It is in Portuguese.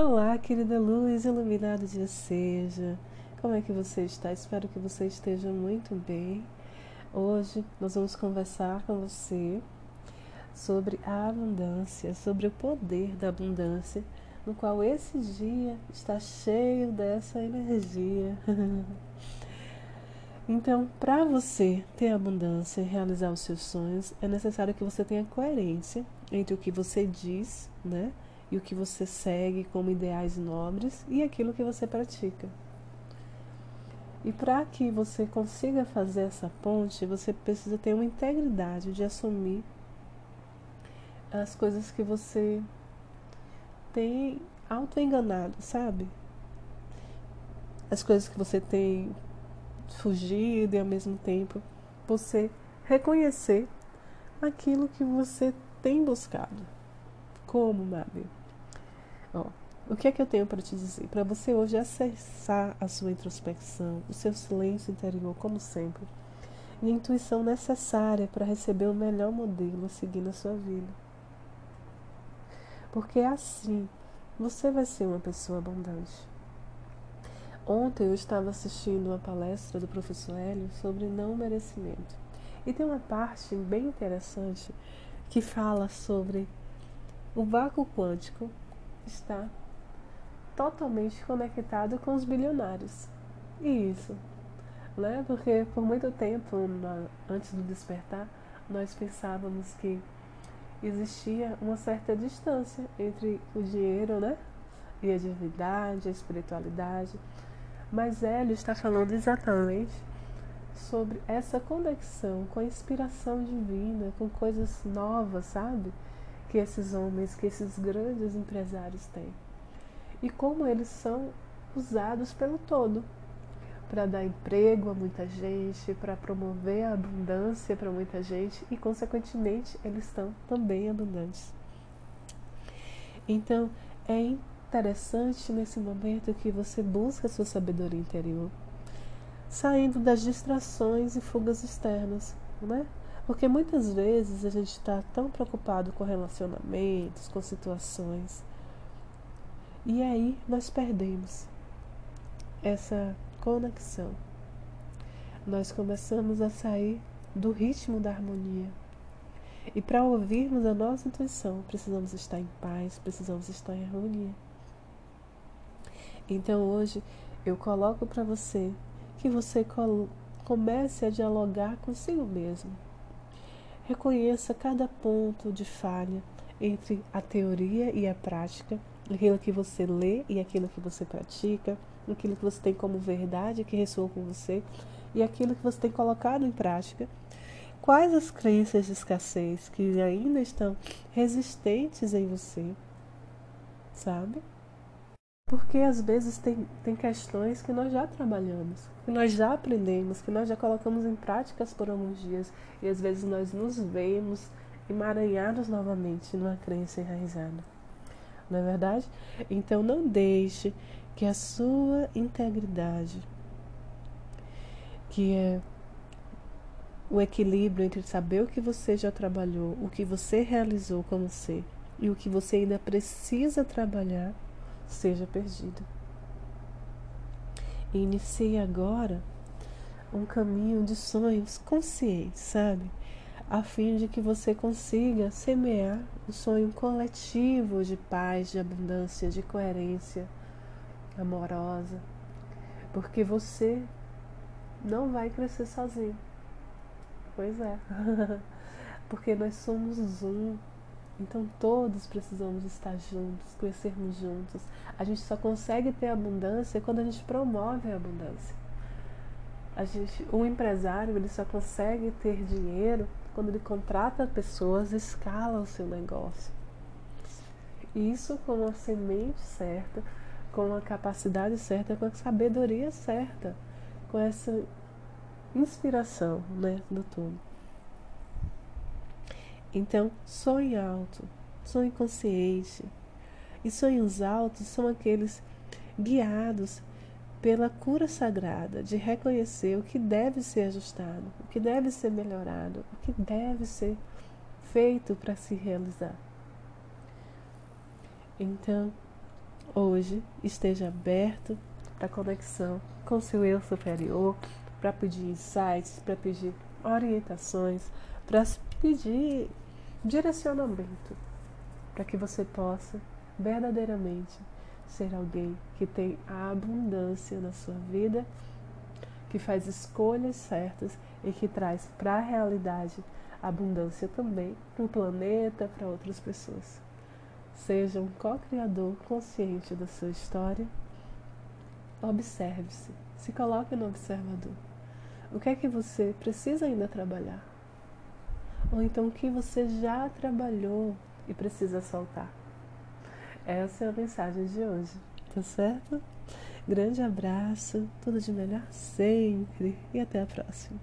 Olá, querida luz, iluminado dia seja. Como é que você está? Espero que você esteja muito bem. Hoje nós vamos conversar com você sobre a abundância, sobre o poder da abundância, no qual esse dia está cheio dessa energia. então, para você ter abundância e realizar os seus sonhos, é necessário que você tenha coerência entre o que você diz, né? E o que você segue como ideais nobres e aquilo que você pratica. E para que você consiga fazer essa ponte, você precisa ter uma integridade de assumir as coisas que você tem auto-enganado, sabe? As coisas que você tem fugido e ao mesmo tempo você reconhecer aquilo que você tem buscado. Como, Mabi? Ó, o que é que eu tenho para te dizer? Para você hoje acessar a sua introspecção, o seu silêncio interior, como sempre, e a intuição necessária para receber o melhor modelo a seguir na sua vida. Porque assim você vai ser uma pessoa abundante. Ontem eu estava assistindo uma palestra do professor Hélio sobre não merecimento. E tem uma parte bem interessante que fala sobre o vácuo quântico está totalmente conectado com os bilionários. E isso, né? Porque por muito tempo, antes do despertar, nós pensávamos que existia uma certa distância entre o dinheiro, né? E a divindade, a espiritualidade. Mas Hélio está falando exatamente sobre essa conexão com a inspiração divina, com coisas novas, sabe? Que esses homens, que esses grandes empresários têm. E como eles são usados pelo todo para dar emprego a muita gente, para promover a abundância para muita gente e, consequentemente, eles estão também abundantes. Então, é interessante nesse momento que você busca a sua sabedoria interior, saindo das distrações e fugas externas, né? Porque muitas vezes a gente está tão preocupado com relacionamentos, com situações, e aí nós perdemos essa conexão. Nós começamos a sair do ritmo da harmonia. E para ouvirmos a nossa intuição, precisamos estar em paz, precisamos estar em harmonia. Então hoje eu coloco para você que você comece a dialogar consigo mesmo Reconheça cada ponto de falha entre a teoria e a prática, aquilo que você lê e aquilo que você pratica, aquilo que você tem como verdade que ressoa com você e aquilo que você tem colocado em prática. Quais as crenças de escassez que ainda estão resistentes em você? Sabe? Porque às vezes tem, tem questões que nós já trabalhamos, que nós já aprendemos, que nós já colocamos em práticas por alguns dias e às vezes nós nos vemos emaranhados novamente numa crença enraizada. Não é verdade? Então não deixe que a sua integridade, que é o equilíbrio entre saber o que você já trabalhou, o que você realizou como ser e o que você ainda precisa trabalhar, seja perdido. E inicie agora um caminho de sonhos conscientes, sabe? A fim de que você consiga semear um sonho coletivo de paz, de abundância, de coerência amorosa. Porque você não vai crescer sozinho. Pois é. Porque nós somos um então todos precisamos estar juntos, crescermos juntos. A gente só consegue ter abundância quando a gente promove a abundância. A gente, um empresário ele só consegue ter dinheiro quando ele contrata pessoas, escala o seu negócio. Isso com a semente certa, com a capacidade certa, com a sabedoria certa, com essa inspiração né, do tudo. Então, sonhe alto, sonhe consciente. E sonhos altos são aqueles guiados pela cura sagrada de reconhecer o que deve ser ajustado, o que deve ser melhorado, o que deve ser feito para se realizar. Então, hoje esteja aberto para conexão com seu eu superior, para pedir insights, para pedir orientações, para pedir direcionamento, para que você possa verdadeiramente ser alguém que tem a abundância na sua vida, que faz escolhas certas e que traz para a realidade abundância também para o planeta, para outras pessoas. Seja um co-criador consciente da sua história. Observe-se, se coloque no observador. O que é que você precisa ainda trabalhar? Ou então o que você já trabalhou e precisa soltar? Essa é a mensagem de hoje, tá certo? Grande abraço, tudo de melhor sempre e até a próxima.